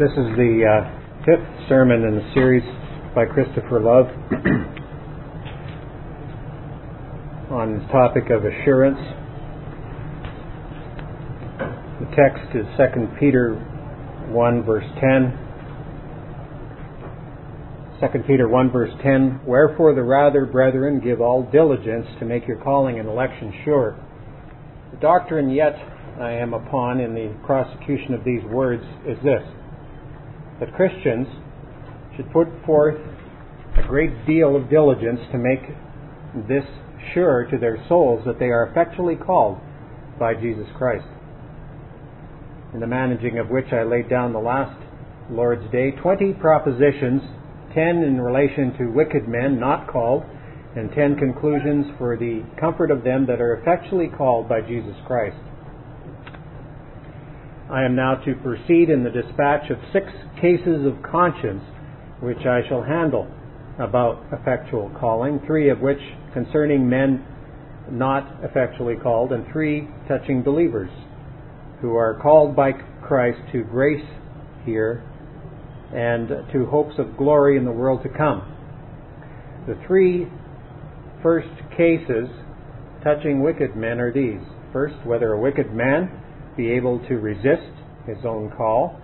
This is the uh, fifth sermon in the series by Christopher Love on the topic of assurance. The text is 2 Peter 1 verse 10. 2 Peter 1 verse 10, Wherefore the rather, brethren, give all diligence to make your calling and election sure. The doctrine yet I am upon in the prosecution of these words is this that Christians should put forth a great deal of diligence to make this sure to their souls that they are effectually called by Jesus Christ. In the managing of which I laid down the last Lord's Day 20 propositions, 10 in relation to wicked men not called, and 10 conclusions for the comfort of them that are effectually called by Jesus Christ. I am now to proceed in the dispatch of six cases of conscience which I shall handle about effectual calling, three of which concerning men not effectually called, and three touching believers who are called by Christ to grace here and to hopes of glory in the world to come. The three first cases touching wicked men are these. First, whether a wicked man be able to resist his own call.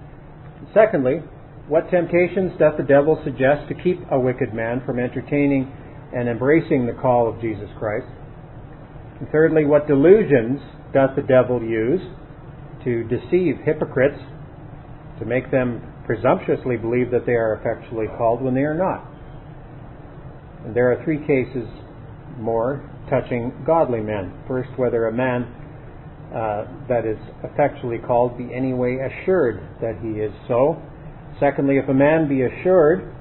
Secondly, what temptations doth the devil suggest to keep a wicked man from entertaining and embracing the call of Jesus Christ? And thirdly, what delusions doth the devil use to deceive hypocrites, to make them presumptuously believe that they are effectually called when they are not? And there are three cases more touching godly men. First, whether a man uh, that is effectually called be anyway assured that he is so. Secondly, if a man be assured,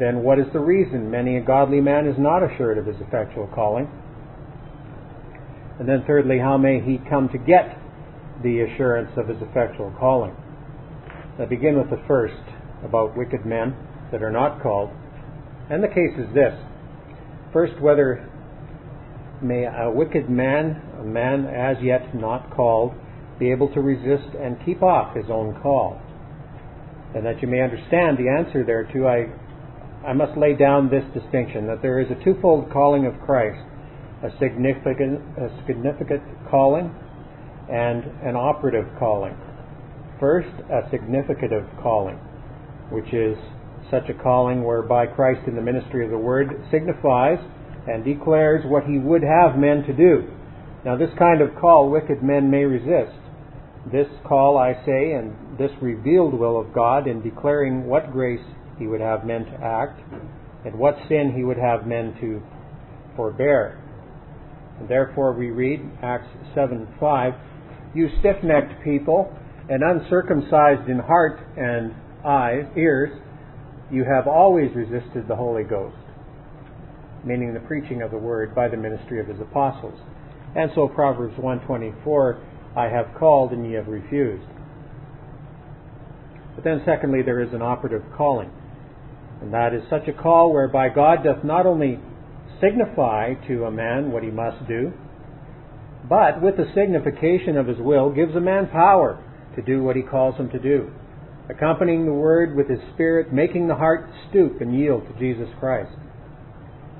then what is the reason many a godly man is not assured of his effectual calling? And then thirdly, how may he come to get the assurance of his effectual calling? I begin with the first about wicked men that are not called. And the case is this. First, whether may a wicked man, a man as yet not called, be able to resist and keep off his own call and that you may understand the answer thereto, I, I must lay down this distinction that there is a twofold calling of Christ a significant, a significant calling and an operative calling. First, a significative calling, which is such a calling whereby Christ in the ministry of the Word signifies and declares what he would have men to do. Now, this kind of call wicked men may resist. This call, I say, and this revealed will of God in declaring what grace He would have men to act and what sin He would have men to forbear. And therefore, we read Acts 7 5, You stiff necked people and uncircumcised in heart and eyes, ears, you have always resisted the Holy Ghost, meaning the preaching of the word by the ministry of his apostles. And so Proverbs 124 I have called and ye have refused. But then, secondly, there is an operative calling. And that is such a call whereby God doth not only signify to a man what he must do, but with the signification of his will gives a man power to do what he calls him to do, accompanying the word with his spirit, making the heart stoop and yield to Jesus Christ.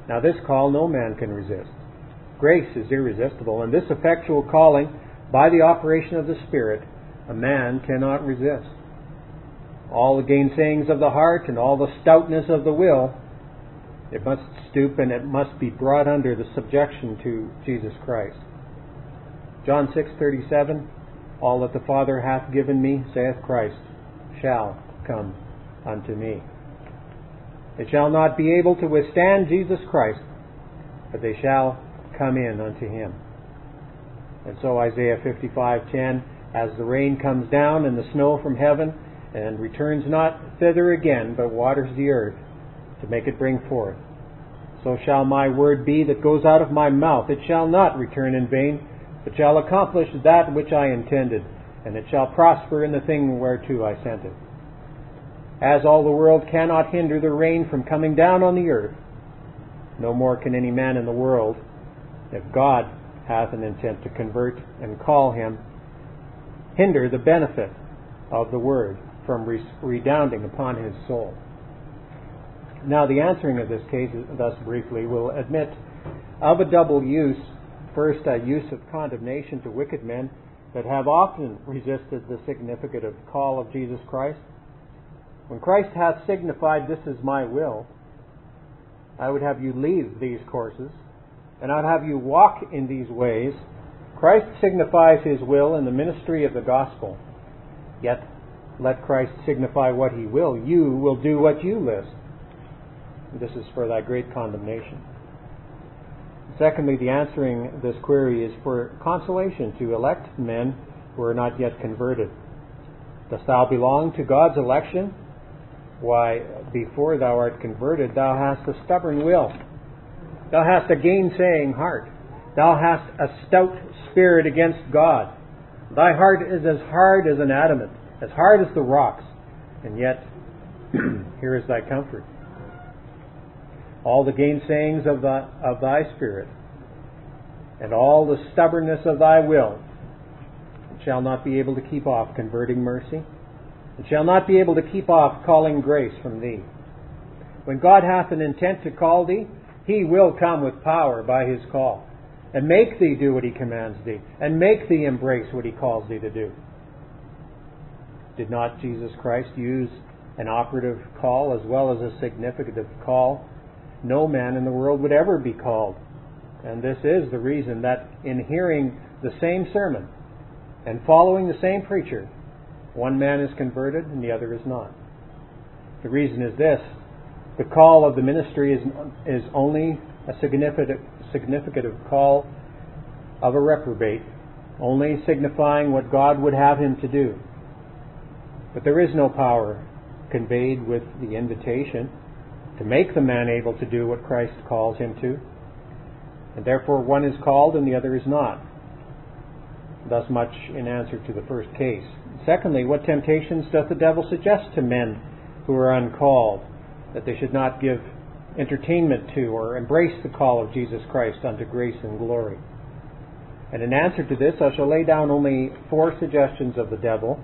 Now, this call no man can resist. Grace is irresistible, and this effectual calling by the operation of the Spirit, a man cannot resist. All the gainsayings of the heart and all the stoutness of the will, it must stoop and it must be brought under the subjection to Jesus Christ. John 6:37 All that the Father hath given me, saith Christ, shall come unto me. It shall not be able to withstand Jesus Christ, but they shall come in unto him. And so Isaiah 55:10, as the rain comes down and the snow from heaven and returns not thither again, but waters the earth to make it bring forth, so shall my word be that goes out of my mouth. It shall not return in vain, but shall accomplish that which I intended, and it shall prosper in the thing whereto I sent it. As all the world cannot hinder the rain from coming down on the earth, no more can any man in the world, if God hath an intent to convert and call him, hinder the benefit of the word from redounding upon his soul. Now, the answering of this case, thus briefly, will admit of a double use. First, a use of condemnation to wicked men that have often resisted the significant call of Jesus Christ. When Christ hath signified, This is my will, I would have you leave these courses, and I'd have you walk in these ways. Christ signifies his will in the ministry of the gospel. Yet, let Christ signify what he will. You will do what you list. This is for thy great condemnation. Secondly, the answering this query is for consolation to elect men who are not yet converted. Dost thou belong to God's election? Why, before thou art converted, thou hast a stubborn will. Thou hast a gainsaying heart. Thou hast a stout spirit against God. Thy heart is as hard as an adamant, as hard as the rocks, and yet here is thy comfort all the gainsayings of, the, of thy spirit, and all the stubbornness of thy will, shall not be able to keep off converting mercy, and shall not be able to keep off calling grace from thee. When God hath an intent to call thee, he will come with power by his call, and make thee do what he commands thee, and make thee embrace what he calls thee to do. Did not Jesus Christ use an operative call as well as a significative call no man in the world would ever be called. And this is the reason that in hearing the same sermon and following the same preacher, one man is converted and the other is not. The reason is this the call of the ministry is, is only a significant, significant call of a reprobate, only signifying what God would have him to do. But there is no power conveyed with the invitation to make the man able to do what Christ calls him to. And therefore one is called and the other is not. Thus much in answer to the first case. Secondly, what temptations doth the devil suggest to men who are uncalled that they should not give entertainment to or embrace the call of Jesus Christ unto grace and glory? And in answer to this, I shall lay down only four suggestions of the devil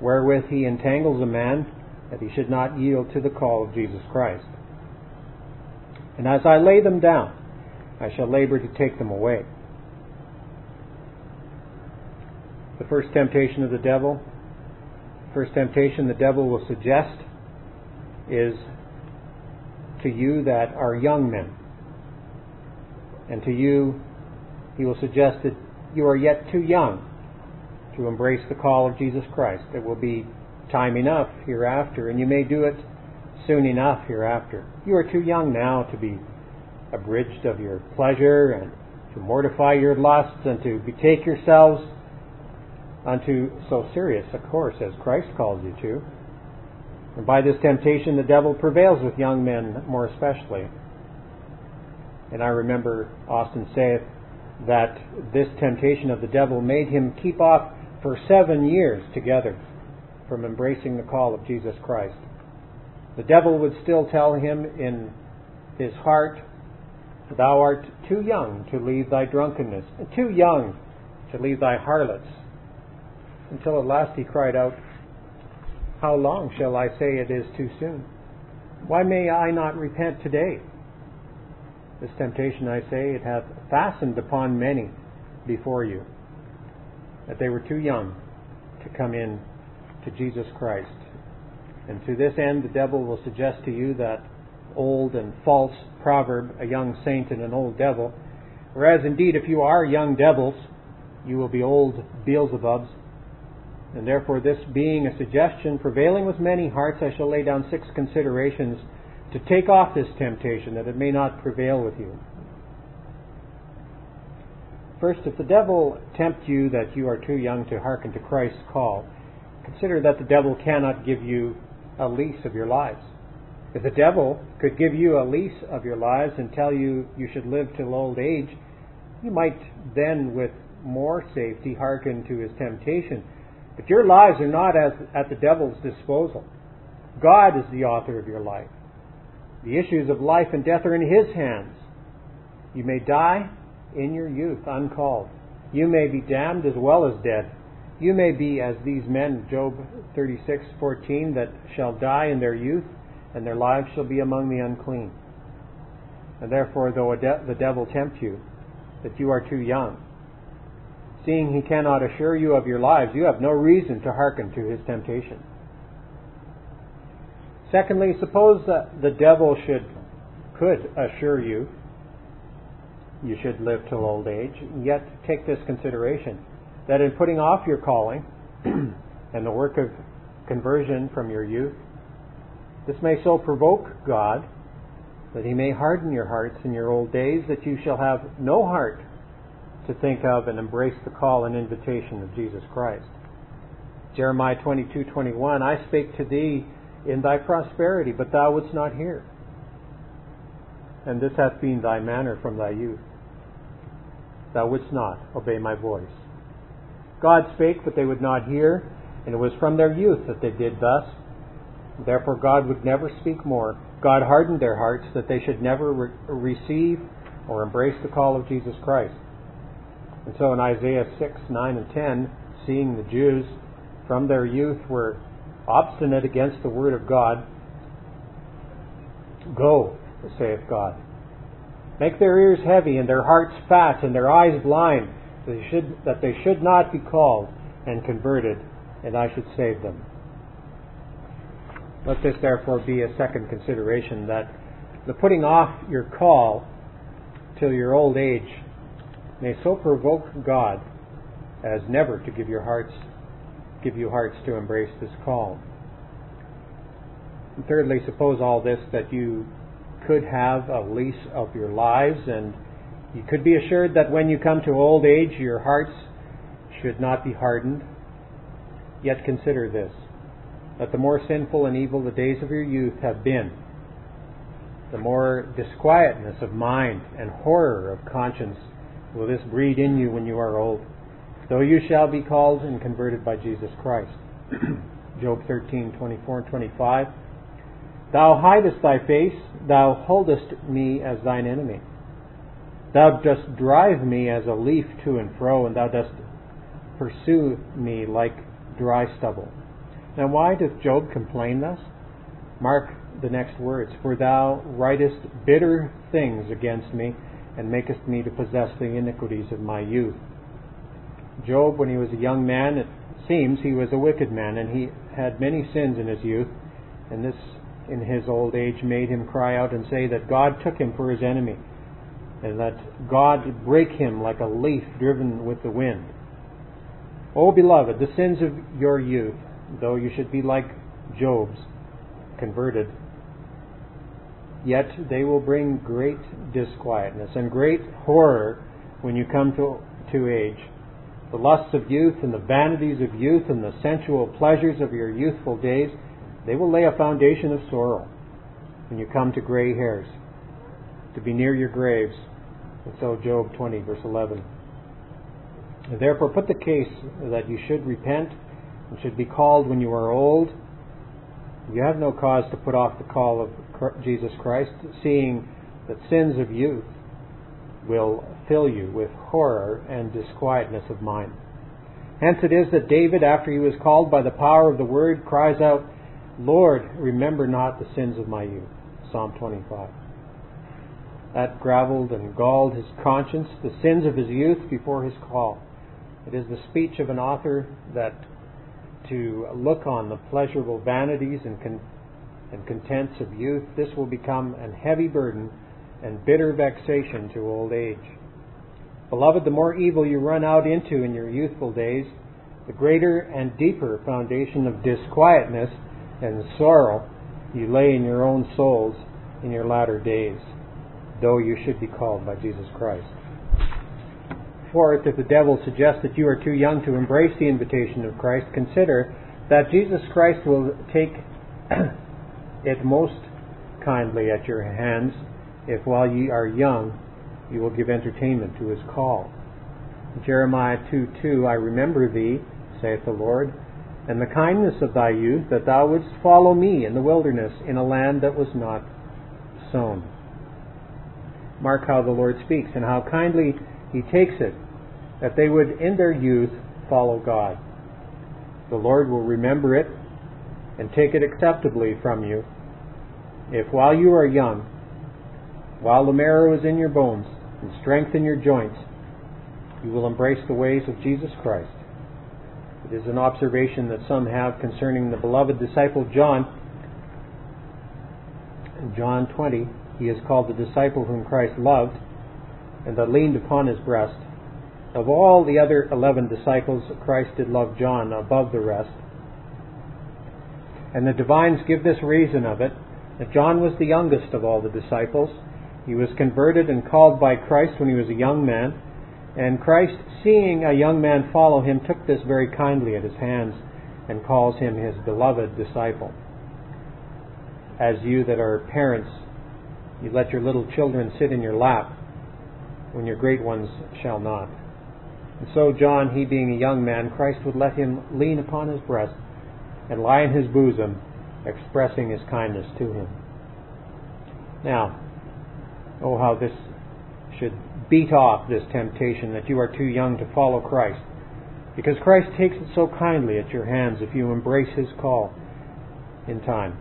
wherewith he entangles a man that he should not yield to the call of Jesus Christ. And as I lay them down, I shall labor to take them away. The first temptation of the devil, first temptation the devil will suggest is to you that are young men. And to you, he will suggest that you are yet too young to embrace the call of Jesus Christ. It will be time enough hereafter, and you may do it soon enough hereafter. You are too young now to be abridged of your pleasure and to mortify your lusts and to betake yourselves unto so serious a course as Christ calls you to. And by this temptation, the devil prevails with young men more especially. And I remember Austin saith that this temptation of the devil made him keep off for seven years together from embracing the call of Jesus Christ. The devil would still tell him in his heart, Thou art too young to leave thy drunkenness, too young to leave thy harlots. Until at last he cried out, How long shall I say it is too soon? Why may I not repent today? This temptation, I say, it hath fastened upon many before you, that they were too young to come in to Jesus Christ. And to this end, the devil will suggest to you that old and false proverb, a young saint and an old devil. Whereas indeed, if you are young devils, you will be old Beelzebubs. And therefore, this being a suggestion prevailing with many hearts, I shall lay down six considerations to take off this temptation, that it may not prevail with you. First, if the devil tempt you that you are too young to hearken to Christ's call, Consider that the devil cannot give you a lease of your lives. If the devil could give you a lease of your lives and tell you you should live till old age, you might then, with more safety, hearken to his temptation. But your lives are not as, at the devil's disposal. God is the author of your life. The issues of life and death are in his hands. You may die in your youth uncalled. You may be damned as well as dead. You may be as these men, Job 36:14, that shall die in their youth, and their lives shall be among the unclean. And therefore, though de- the devil tempt you, that you are too young, seeing he cannot assure you of your lives, you have no reason to hearken to his temptation. Secondly, suppose that the devil should could assure you you should live till old age, yet take this consideration that in putting off your calling and the work of conversion from your youth, this may so provoke God that he may harden your hearts in your old days that you shall have no heart to think of and embrace the call and invitation of Jesus Christ. Jeremiah 22:21 I spake to thee in thy prosperity but thou wouldst not hear. And this hath been thy manner from thy youth. Thou wouldst not obey my voice. God spake but they would not hear and it was from their youth that they did thus. Therefore God would never speak more. God hardened their hearts that they should never re- receive or embrace the call of Jesus Christ and so in Isaiah 6, 9, and 10, seeing the Jews from their youth were obstinate against the word of God, Go, saith God. Make their ears heavy and their hearts fat and their eyes blind, that they should, that they should not be called and converted, and I should save them. Let this therefore be a second consideration that the putting off your call till your old age may so provoke God as never to give your hearts give you hearts to embrace this call. And thirdly, suppose all this that you could have a lease of your lives and you could be assured that when you come to old age your hearts should not be hardened. Yet consider this that the more sinful and evil the days of your youth have been, the more disquietness of mind and horror of conscience will this breed in you when you are old, though you shall be called and converted by Jesus Christ. Job 13, 24 and 25. Thou hidest thy face, thou holdest me as thine enemy. Thou dost drive me as a leaf to and fro, and thou dost pursue me like dry stubble. Now, why doth Job complain thus? Mark the next words For thou writest bitter things against me and makest me to possess the iniquities of my youth. Job, when he was a young man, it seems he was a wicked man, and he had many sins in his youth, and this in his old age made him cry out and say that God took him for his enemy, and that God break him like a leaf driven with the wind. O beloved, the sins of your youth, though you should be like Job's, converted Yet they will bring great disquietness and great horror when you come to, to age. The lusts of youth and the vanities of youth and the sensual pleasures of your youthful days, they will lay a foundation of sorrow when you come to gray hairs, to be near your graves. And so Job 20, verse 11. And therefore put the case that you should repent and should be called when you are old. You have no cause to put off the call of Jesus Christ, seeing that sins of youth will fill you with horror and disquietness of mind. Hence it is that David, after he was called by the power of the word, cries out, Lord, remember not the sins of my youth. Psalm 25. That gravelled and galled his conscience, the sins of his youth before his call. It is the speech of an author that to look on the pleasurable vanities and con- and contents of youth, this will become an heavy burden and bitter vexation to old age. Beloved, the more evil you run out into in your youthful days, the greater and deeper foundation of disquietness and sorrow you lay in your own souls in your latter days, though you should be called by Jesus Christ. Fourth, if the devil suggests that you are too young to embrace the invitation of Christ, consider that Jesus Christ will take it most kindly at your hands, if while ye are young you will give entertainment to his call. Jeremiah 2 2 I remember thee, saith the Lord, and the kindness of thy youth, that thou wouldst follow me in the wilderness, in a land that was not sown. Mark how the Lord speaks, and how kindly he takes it that they would in their youth follow God. the Lord will remember it and take it acceptably from you if while you are young, while the marrow is in your bones and strength in your joints, you will embrace the ways of Jesus Christ. It is an observation that some have concerning the beloved disciple John. In John 20, he is called the disciple whom Christ loved and that leaned upon his breast. Of all the other eleven disciples, Christ did love John above the rest. And the divines give this reason of it that John was the youngest of all the disciples. He was converted and called by Christ when he was a young man. And Christ, seeing a young man follow him, took this very kindly at his hands and calls him his beloved disciple. As you that are parents, you let your little children sit in your lap when your great ones shall not. And so, John, he being a young man, Christ would let him lean upon his breast and lie in his bosom, expressing his kindness to him. Now, oh, how this should beat off this temptation that you are too young to follow Christ. Because Christ takes it so kindly at your hands if you embrace his call in time.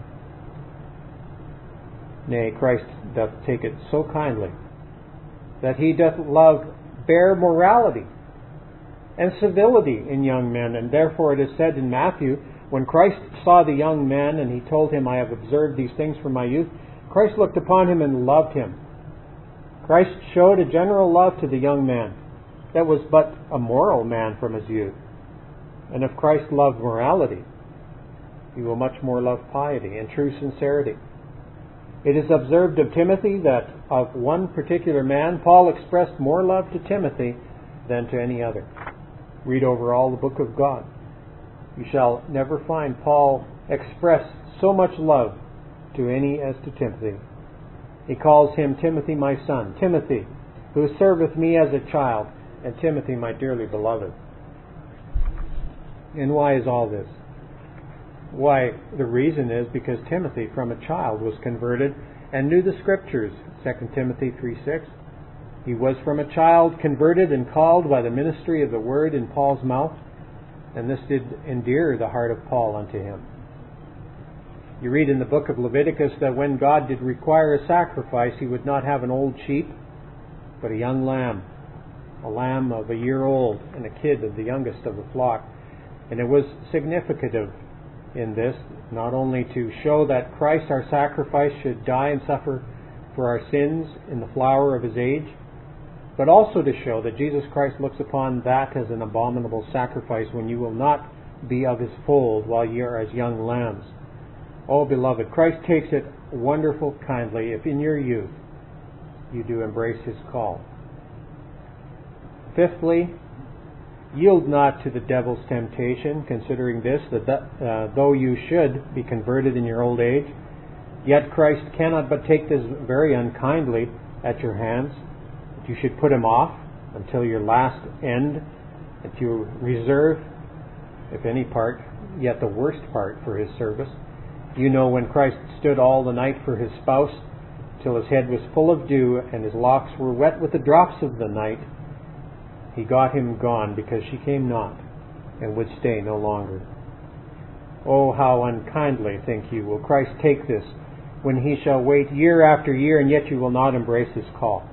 Nay, Christ doth take it so kindly that he doth love bare morality and civility in young men. And therefore it is said in Matthew, when Christ saw the young man and he told him, I have observed these things from my youth, Christ looked upon him and loved him. Christ showed a general love to the young man that was but a moral man from his youth. And if Christ loved morality, he will much more love piety and true sincerity. It is observed of Timothy that of one particular man, Paul expressed more love to Timothy than to any other. Read over all the book of God. You shall never find Paul express so much love to any as to Timothy. He calls him Timothy, my son, Timothy, who serveth me as a child, and Timothy, my dearly beloved. And why is all this? Why, the reason is because Timothy, from a child, was converted and knew the Scriptures. 2 Timothy 3 6. He was from a child converted and called by the ministry of the Word in Paul's mouth, and this did endear the heart of Paul unto him. You read in the book of Leviticus that when God did require a sacrifice, he would not have an old sheep, but a young lamb, a lamb of a year old, and a kid of the youngest of the flock. And it was significant in this, not only to show that Christ, our sacrifice, should die and suffer for our sins in the flower of his age, but also to show that Jesus Christ looks upon that as an abominable sacrifice when you will not be of his fold while ye are as young lambs. Oh, beloved, Christ takes it wonderful kindly if in your youth you do embrace his call. Fifthly, Yield not to the devil's temptation, considering this, that uh, though you should be converted in your old age, yet Christ cannot but take this very unkindly at your hands, you should put him off until your last end, that you reserve, if any part, yet the worst part for his service. You know when Christ stood all the night for his spouse, till his head was full of dew and his locks were wet with the drops of the night, he got him gone because she came not and would stay no longer. Oh, how unkindly, think you, will Christ take this when he shall wait year after year and yet you will not embrace his call.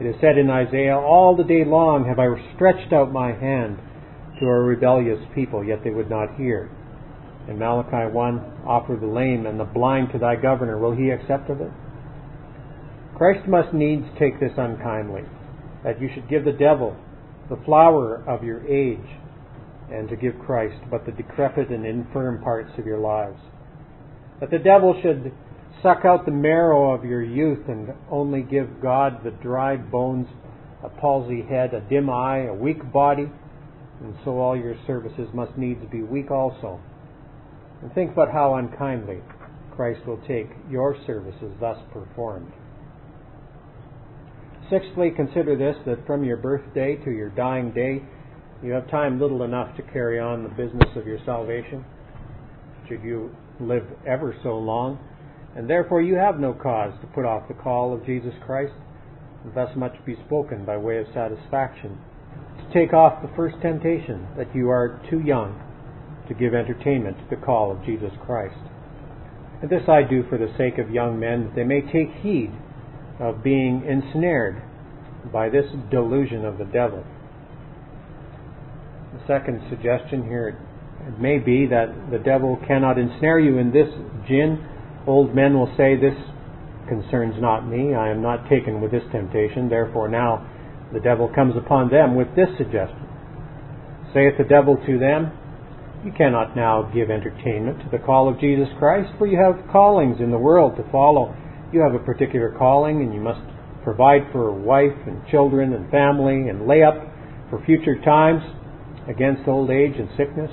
It is said in Isaiah, All the day long have I stretched out my hand to a rebellious people, yet they would not hear. In Malachi 1, offer the lame and the blind to thy governor. Will he accept of it? Christ must needs take this unkindly that you should give the devil the flower of your age and to give Christ but the decrepit and infirm parts of your lives. That the devil should suck out the marrow of your youth and only give God the dried bones, a palsy head, a dim eye, a weak body, and so all your services must needs be weak also. And think but how unkindly Christ will take your services thus performed. Sixthly, consider this that from your birthday to your dying day, you have time little enough to carry on the business of your salvation, should you live ever so long, and therefore you have no cause to put off the call of Jesus Christ, and thus much be spoken by way of satisfaction, to take off the first temptation that you are too young to give entertainment to the call of Jesus Christ. And this I do for the sake of young men, that they may take heed of being ensnared by this delusion of the devil. The second suggestion here it may be that the devil cannot ensnare you in this gin. Old men will say, This concerns not me. I am not taken with this temptation. Therefore, now the devil comes upon them with this suggestion Saith the devil to them, You cannot now give entertainment to the call of Jesus Christ, for you have callings in the world to follow. You have a particular calling, and you must provide for a wife and children and family and lay up for future times against old age and sickness.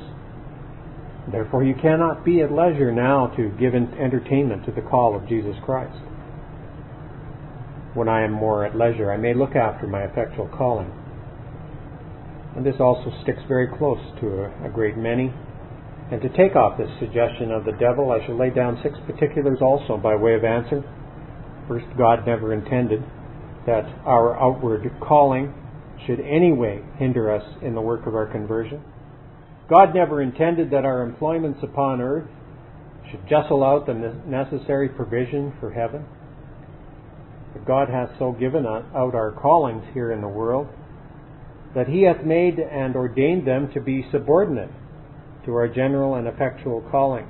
Therefore, you cannot be at leisure now to give entertainment to the call of Jesus Christ. When I am more at leisure, I may look after my effectual calling. And this also sticks very close to a, great many. And to take off this suggestion of the devil, I shall lay down six particulars also by way of answer. First, God never intended that our outward calling should anyway hinder us in the work of our conversion. God never intended that our employments upon earth should jostle out the necessary provision for heaven. But God hath so given out our callings here in the world that He hath made and ordained them to be subordinate to our general and effectual calling,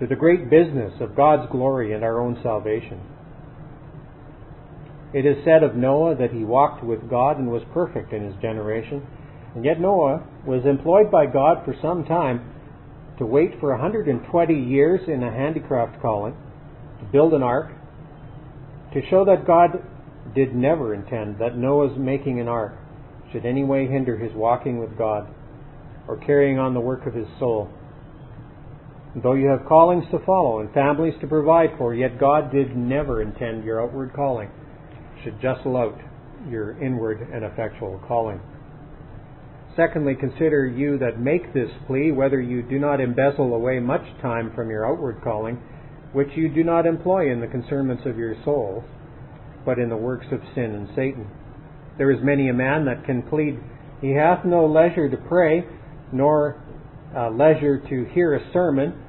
to the great business of God's glory and our own salvation. It is said of Noah that he walked with God and was perfect in his generation. And yet Noah was employed by God for some time to wait for 120 years in a handicraft calling, to build an ark, to show that God did never intend that Noah's making an ark should any way hinder his walking with God or carrying on the work of his soul. Though you have callings to follow and families to provide for, yet God did never intend your outward calling should jostle out your inward and effectual calling. Secondly, consider you that make this plea whether you do not embezzle away much time from your outward calling, which you do not employ in the concernments of your souls, but in the works of sin and Satan. There is many a man that can plead, He hath no leisure to pray, nor uh, leisure to hear a sermon.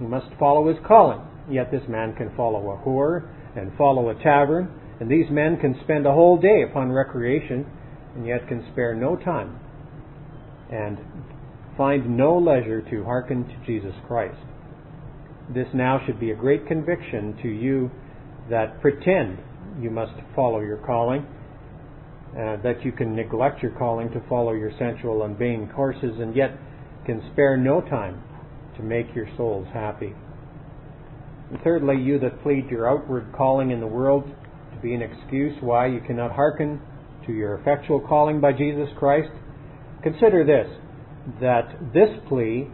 He must follow his calling. Yet this man can follow a whore and follow a tavern, and these men can spend a whole day upon recreation, and yet can spare no time and find no leisure to hearken to Jesus Christ. This now should be a great conviction to you that pretend you must follow your calling, uh, that you can neglect your calling to follow your sensual and vain courses, and yet can spare no time to make your souls happy. And thirdly, you that plead your outward calling in the world to be an excuse why you cannot hearken to your effectual calling by Jesus Christ, Consider this that this plea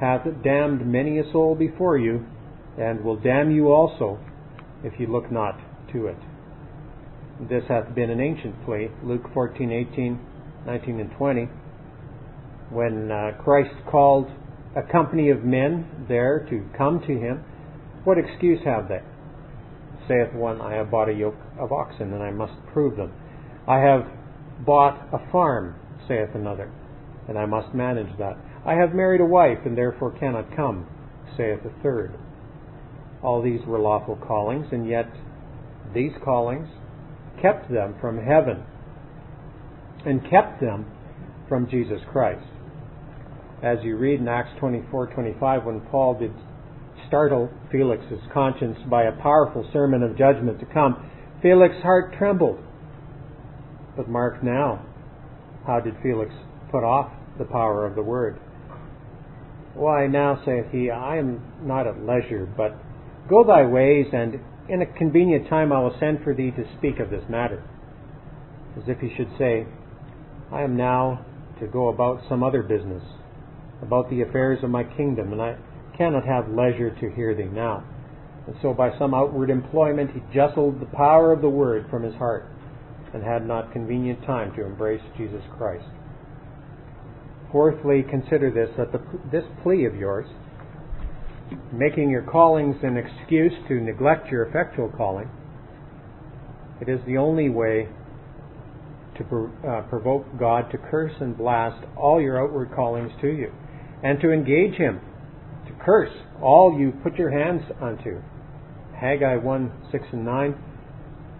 hath damned many a soul before you, and will damn you also if you look not to it. This hath been an ancient plea, Luke 14, 18, 19, and 20, when uh, Christ called a company of men there to come to him. What excuse have they? Saith one, I have bought a yoke of oxen, and I must prove them. I have bought a farm, saith another, and I must manage that. I have married a wife, and therefore cannot come, saith a third. All these were lawful callings, and yet these callings kept them from heaven and kept them from Jesus Christ. As you read in Acts 24:25 when Paul did startle Felix's conscience by a powerful sermon of judgment to come, Felix's heart trembled. But mark now how did Felix put off the power of the word? Why, now saith he, I am not at leisure, but go thy ways, and in a convenient time I will send for thee to speak of this matter. As if he should say, I am now to go about some other business, about the affairs of my kingdom, and I cannot have leisure to hear thee now. And so by some outward employment he jostled the power of the word from his heart and had not convenient time to embrace Jesus Christ. Fourthly, consider this that the, this plea of yours, making your callings an excuse to neglect your effectual calling, it is the only way to uh, provoke God to curse and blast all your outward callings to you. and to engage him, to curse all you put your hands unto. Haggai 1 6 and 9.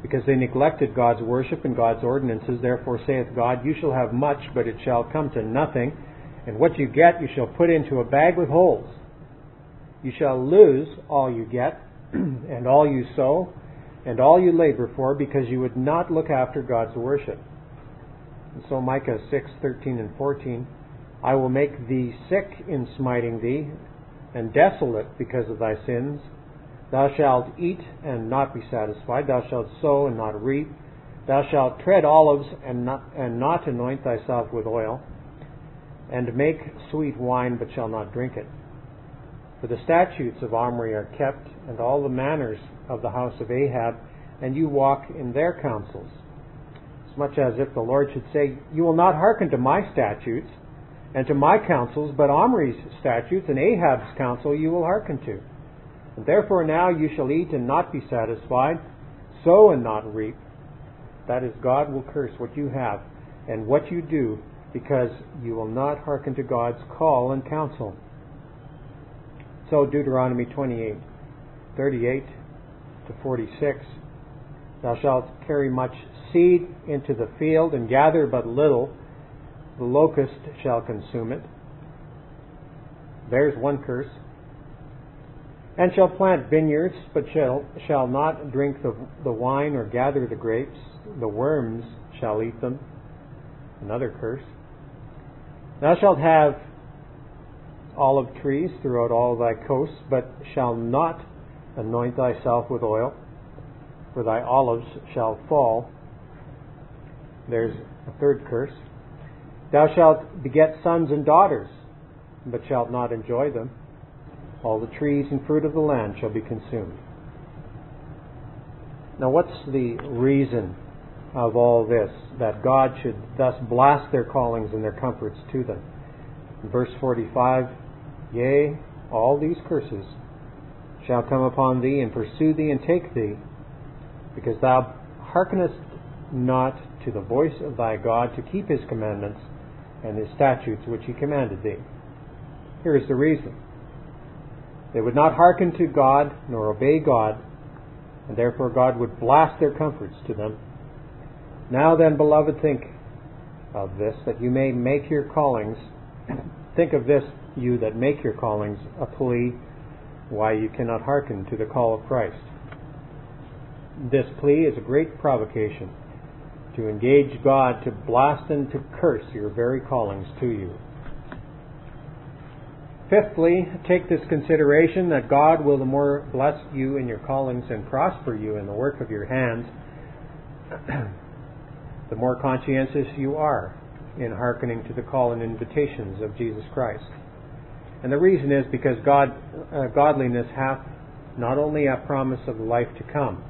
Because they neglected God's worship and God's ordinances, therefore saith God, You shall have much, but it shall come to nothing, and what you get you shall put into a bag with holes. You shall lose all you get, and all you sow, and all you labor for, because you would not look after God's worship. And so Micah 6, 13 and 14, I will make thee sick in smiting thee, and desolate because of thy sins. Thou shalt eat and not be satisfied. Thou shalt sow and not reap. Thou shalt tread olives and not, and not anoint thyself with oil, and make sweet wine, but shall not drink it. For the statutes of Omri are kept, and all the manners of the house of Ahab, and you walk in their counsels. As much as if the Lord should say, You will not hearken to my statutes and to my counsels, but Omri's statutes and Ahab's counsel you will hearken to. And therefore now you shall eat and not be satisfied, sow and not reap. That is, God will curse what you have and what you do because you will not hearken to God's call and counsel. So Deuteronomy 28, 38 to 46. Thou shalt carry much seed into the field and gather but little. The locust shall consume it. There's one curse and shall plant vineyards, but shall, shall not drink the, the wine or gather the grapes. The worms shall eat them. Another curse. Thou shalt have olive trees throughout all thy coasts, but shall not anoint thyself with oil, for thy olives shall fall. There's a third curse. Thou shalt beget sons and daughters, but shalt not enjoy them all the trees and fruit of the land shall be consumed. Now, what's the reason of all this that God should thus blast their callings and their comforts to them? In verse 45 Yea, all these curses shall come upon thee and pursue thee and take thee, because thou hearkenest not to the voice of thy God to keep his commandments and his statutes which he commanded thee. Here is the reason. They would not hearken to God nor obey God, and therefore God would blast their comforts to them. Now then, beloved, think of this, that you may make your callings, think of this, you that make your callings, a plea why you cannot hearken to the call of Christ. This plea is a great provocation to engage God to blast and to curse your very callings to you. Fifthly, take this consideration that God will the more bless you in your callings and prosper you in the work of your hands, the more conscientious you are in hearkening to the call and invitations of Jesus Christ. And the reason is because God, uh, godliness hath not only a promise of life to come,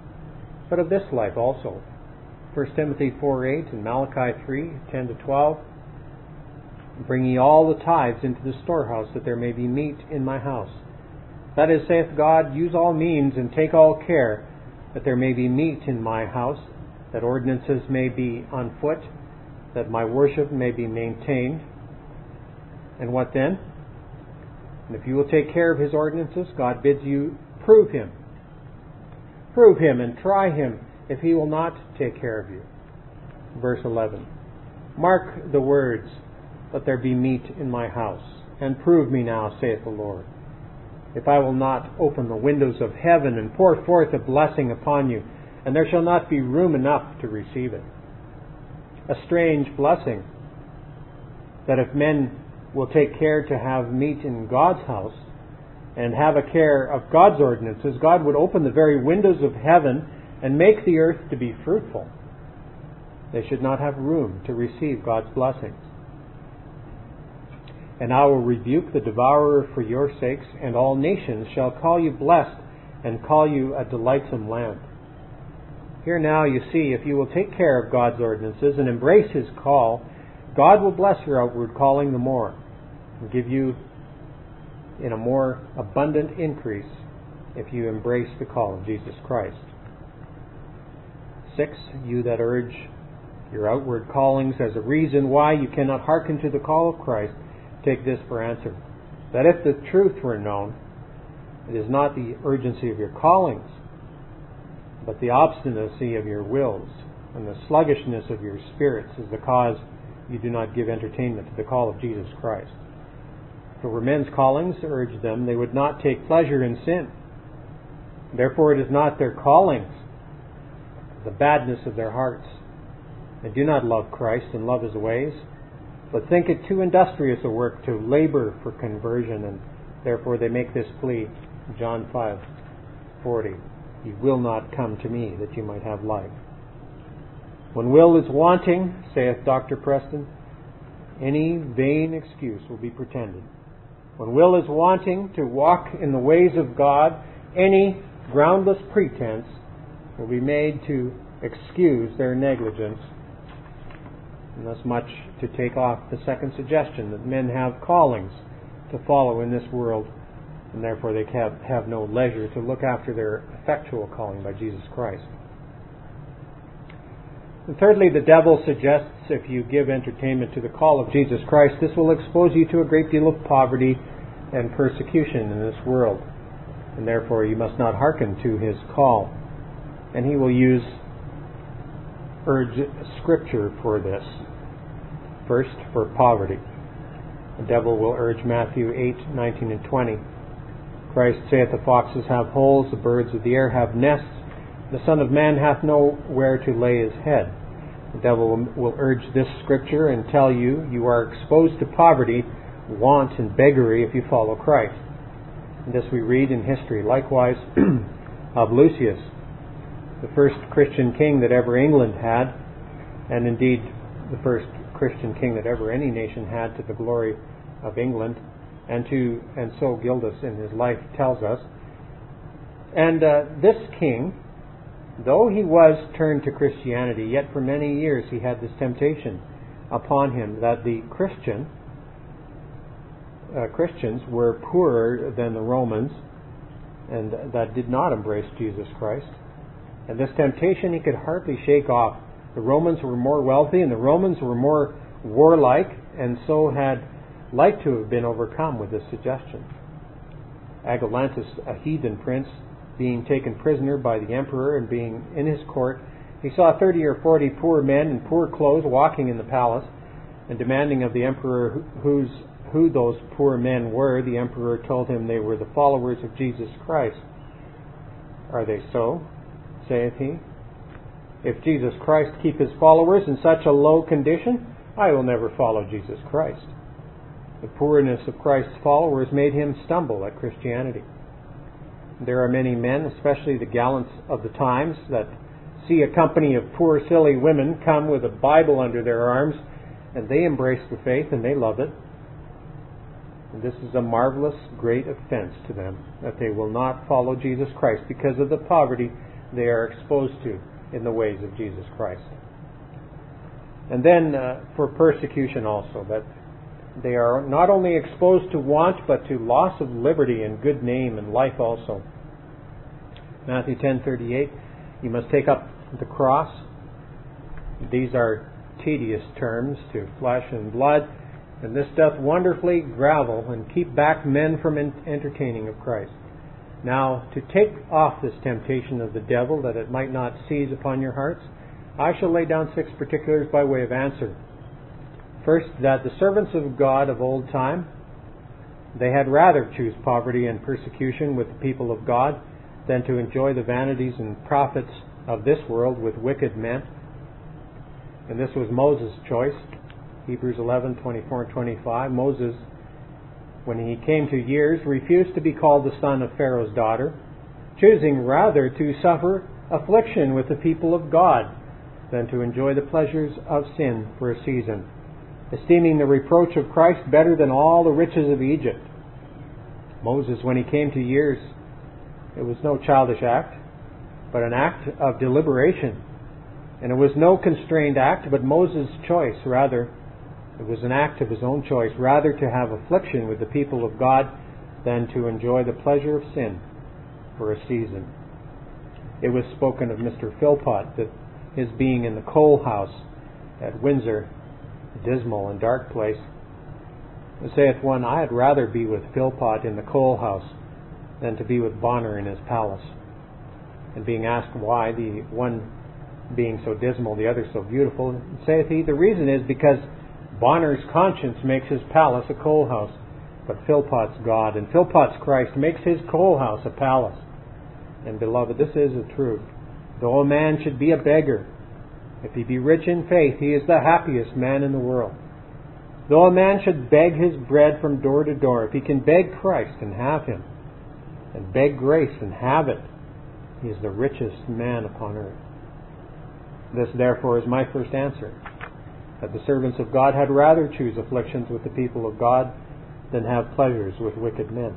but of this life also. 1 Timothy 4 8 and Malachi 3 10 to 12 Bring ye all the tithes into the storehouse, that there may be meat in my house. That is, saith God, use all means and take all care, that there may be meat in my house, that ordinances may be on foot, that my worship may be maintained. And what then? And if you will take care of his ordinances, God bids you prove him. Prove him and try him if he will not take care of you. Verse 11. Mark the words let there be meat in my house. And prove me now, saith the Lord, if I will not open the windows of heaven and pour forth a blessing upon you, and there shall not be room enough to receive it. A strange blessing that if men will take care to have meat in God's house and have a care of God's ordinances, God would open the very windows of heaven and make the earth to be fruitful. They should not have room to receive God's blessings. And I will rebuke the devourer for your sakes, and all nations shall call you blessed, and call you a delightsome land. Here now you see, if you will take care of God's ordinances and embrace His call, God will bless your outward calling the more, and give you in a more abundant increase if you embrace the call of Jesus Christ. Six, you that urge your outward callings as a reason why you cannot hearken to the call of Christ, take this for answer. that if the truth were known, it is not the urgency of your callings, but the obstinacy of your wills and the sluggishness of your spirits is the cause you do not give entertainment to the call of Jesus Christ. For were men's callings urged them, they would not take pleasure in sin. Therefore, it is not their callings, the badness of their hearts. They do not love Christ and love his ways, but think it too industrious a work to labor for conversion, and therefore they make this plea. John 5:40. You will not come to me that you might have life. When will is wanting, saith Dr. Preston, any vain excuse will be pretended. When will is wanting to walk in the ways of God, any groundless pretense will be made to excuse their negligence. And thus much to take off the second suggestion that men have callings to follow in this world, and therefore they have, have no leisure to look after their effectual calling by Jesus Christ. And thirdly, the devil suggests if you give entertainment to the call of Jesus Christ, this will expose you to a great deal of poverty and persecution in this world. And therefore, you must not hearken to his call. And he will use urge scripture for this. First, for poverty. The devil will urge Matthew 8, 19, and 20. Christ saith, The foxes have holes, the birds of the air have nests, the Son of Man hath nowhere to lay his head. The devil will urge this scripture and tell you you are exposed to poverty, want, and beggary if you follow Christ. And this we read in history. Likewise, of Lucius, the first Christian king that ever England had, and indeed the first Christian king that ever any nation had to the glory of England, and to and so Gildas in his life tells us. And uh, this king Though he was turned to Christianity, yet for many years he had this temptation upon him that the Christian uh, Christians were poorer than the Romans and that did not embrace Jesus Christ. And this temptation he could hardly shake off. The Romans were more wealthy and the Romans were more warlike and so had like to have been overcome with this suggestion. Agalantus, a heathen prince, being taken prisoner by the emperor and being in his court, he saw thirty or forty poor men in poor clothes walking in the palace, and demanding of the emperor who those poor men were, the emperor told him they were the followers of Jesus Christ. Are they so? Saith he. If Jesus Christ keep his followers in such a low condition, I will never follow Jesus Christ. The poorness of Christ's followers made him stumble at Christianity. There are many men, especially the gallants of the times, that see a company of poor, silly women come with a Bible under their arms, and they embrace the faith and they love it. And this is a marvelous, great offense to them that they will not follow Jesus Christ because of the poverty they are exposed to in the ways of Jesus Christ. And then uh, for persecution also, that they are not only exposed to want, but to loss of liberty and good name and life also. Matthew 10:38, you must take up the cross. These are tedious terms to flesh and blood, and this doth wonderfully gravel and keep back men from entertaining of Christ. Now, to take off this temptation of the devil that it might not seize upon your hearts, I shall lay down six particulars by way of answer. First, that the servants of God of old time, they had rather choose poverty and persecution with the people of God than to enjoy the vanities and profits of this world with wicked men. And this was Moses' choice. Hebrews 11, 24 and 25. Moses, when he came to years, refused to be called the son of Pharaoh's daughter, choosing rather to suffer affliction with the people of God than to enjoy the pleasures of sin for a season esteeming the reproach of Christ better than all the riches of Egypt. Moses, when he came to years, it was no childish act, but an act of deliberation. And it was no constrained act, but Moses' choice, rather. It was an act of his own choice, rather to have affliction with the people of God than to enjoy the pleasure of sin for a season. It was spoken of Mr. Philpot that his being in the coal house at Windsor a dismal and dark place, Saith one, I had rather be with Philpot in the coal house than to be with Bonner in his palace. And being asked why, the one being so dismal, the other so beautiful, saith he, The reason is because Bonner's conscience makes his palace a coal house, but Philpot's God and Philpot's Christ makes his coal house a palace. And beloved, this is the truth. Though a man should be a beggar, if he be rich in faith, he is the happiest man in the world. Though a man should beg his bread from door to door, if he can beg Christ and have him, and beg grace and have it, he is the richest man upon earth. This, therefore, is my first answer that the servants of God had rather choose afflictions with the people of God than have pleasures with wicked men.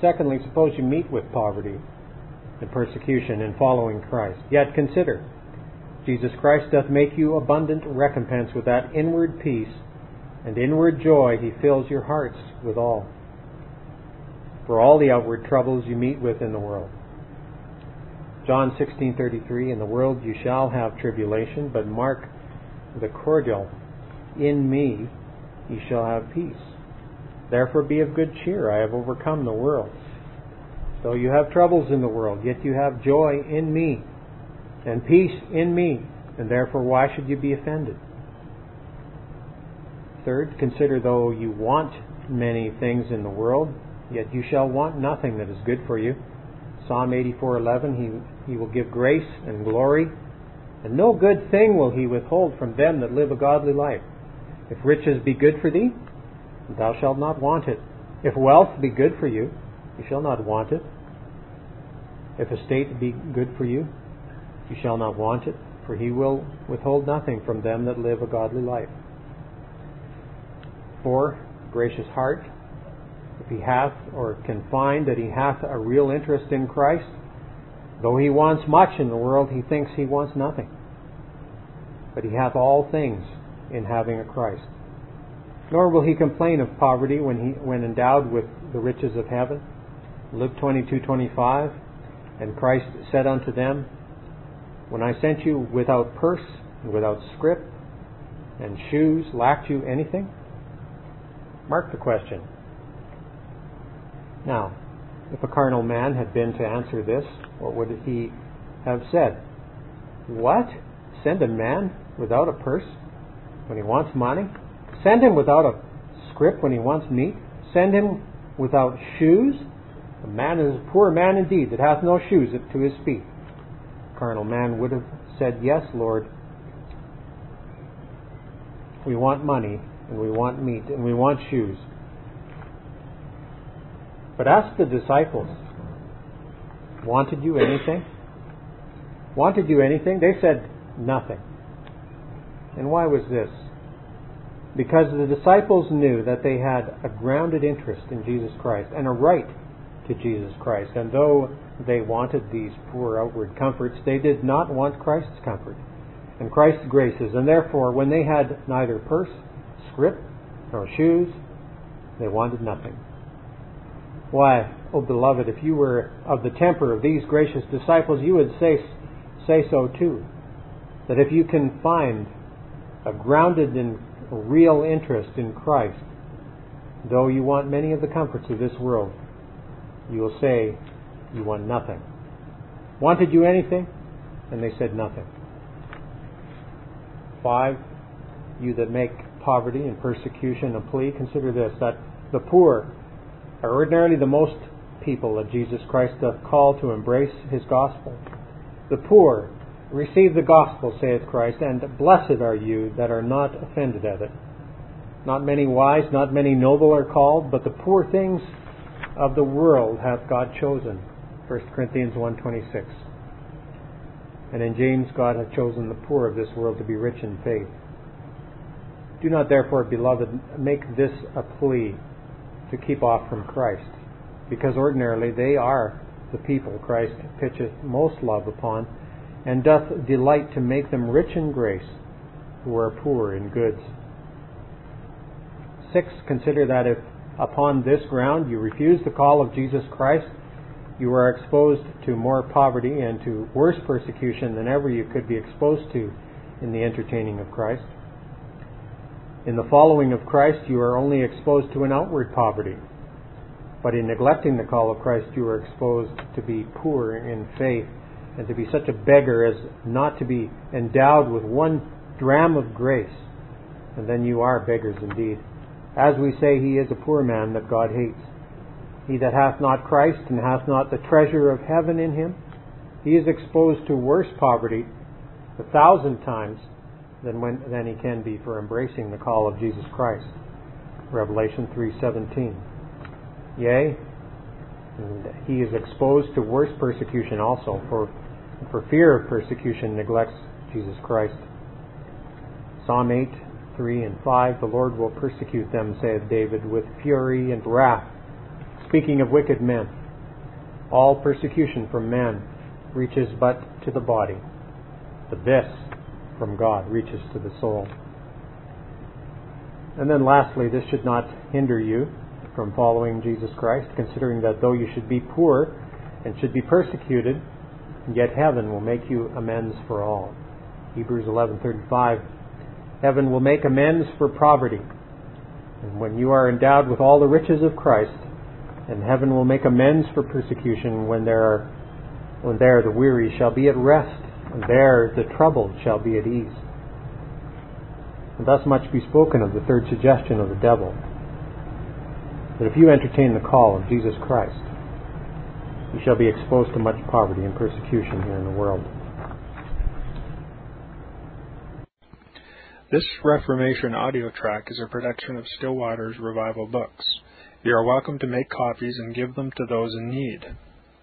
secondly, suppose you meet with poverty and persecution in following Christ. Yet consider, Jesus Christ doth make you abundant recompense with that inward peace and inward joy he fills your hearts withal. For all the outward troubles you meet with in the world. John 16:33 In the world you shall have tribulation, but mark the cordial in me ye shall have peace. Therefore be of good cheer, I have overcome the world. Though you have troubles in the world, yet you have joy in me and peace in me, and therefore why should you be offended? Third, consider though you want many things in the world, yet you shall want nothing that is good for you. Psalm 84:11 he he will give grace and glory, and no good thing will he withhold from them that live a godly life. If riches be good for thee, thou shalt not want it. If wealth be good for you, you shall not want it. If estate be good for you, you shall not want it, for he will withhold nothing from them that live a godly life. Four, gracious heart. If he hath or can find that he hath a real interest in Christ, though he wants much in the world, he thinks he wants nothing. But he hath all things in having a Christ. Nor will he complain of poverty when he when endowed with the riches of heaven. Luke 22:25 And Christ said unto them, When I sent you without purse and without scrip and shoes, lacked you anything? Mark the question. Now, if a carnal man had been to answer this, what would he have said? What? Send a man without a purse when he wants money? Send him without a scrip when he wants meat? Send him without shoes? A man is a poor man indeed that hath no shoes to his feet. Carnal man would have said, Yes, Lord. We want money, and we want meat, and we want shoes. But ask the disciples, wanted you anything? Wanted you anything? They said nothing. And why was this? Because the disciples knew that they had a grounded interest in Jesus Christ and a right to Jesus Christ. And though they wanted these poor outward comforts, they did not want Christ's comfort and Christ's graces. And therefore, when they had neither purse, scrip, nor shoes, they wanted nothing. Why, oh beloved, if you were of the temper of these gracious disciples, you would say, say so too. That if you can find a grounded and real interest in Christ, though you want many of the comforts of this world, you will say you want nothing. Wanted you anything? And they said nothing. Five, you that make poverty and persecution a plea, consider this that the poor are ordinarily the most people that Jesus Christ doth call to embrace his gospel. The poor receive the gospel, saith Christ, and blessed are you that are not offended at it. Not many wise, not many noble are called, but the poor things of the world hath God chosen. 1 Corinthians 1.26 And in James God hath chosen the poor of this world to be rich in faith. Do not therefore, beloved, make this a plea to keep off from Christ, because ordinarily they are the people Christ pitcheth most love upon, and doth delight to make them rich in grace, who are poor in goods. 6. Consider that if upon this ground you refuse the call of Jesus Christ, you are exposed to more poverty and to worse persecution than ever you could be exposed to in the entertaining of Christ. In the following of Christ, you are only exposed to an outward poverty. But in neglecting the call of Christ, you are exposed to be poor in faith and to be such a beggar as not to be endowed with one dram of grace. And then you are beggars indeed. As we say, he is a poor man that God hates. He that hath not Christ and hath not the treasure of heaven in him, he is exposed to worse poverty a thousand times than, when, than he can be for embracing the call of Jesus Christ. Revelation 3:17. Yea, he is exposed to worse persecution also, for for fear of persecution neglects Jesus Christ. Psalm 8, 3 and 5, the Lord will persecute them, saith David, with fury and wrath. Speaking of wicked men, all persecution from men reaches but to the body, but this from God reaches to the soul. And then lastly, this should not hinder you from following Jesus Christ, considering that though you should be poor and should be persecuted, yet heaven will make you amends for all. Hebrews 11:35 Heaven will make amends for poverty. And when you are endowed with all the riches of Christ, and heaven will make amends for persecution when there are when there the weary shall be at rest, there the troubled shall be at ease. And thus much be spoken of the third suggestion of the devil, that if you entertain the call of Jesus Christ, you shall be exposed to much poverty and persecution here in the world. This Reformation audio track is a production of Still Waters Revival Books. You are welcome to make copies and give them to those in need.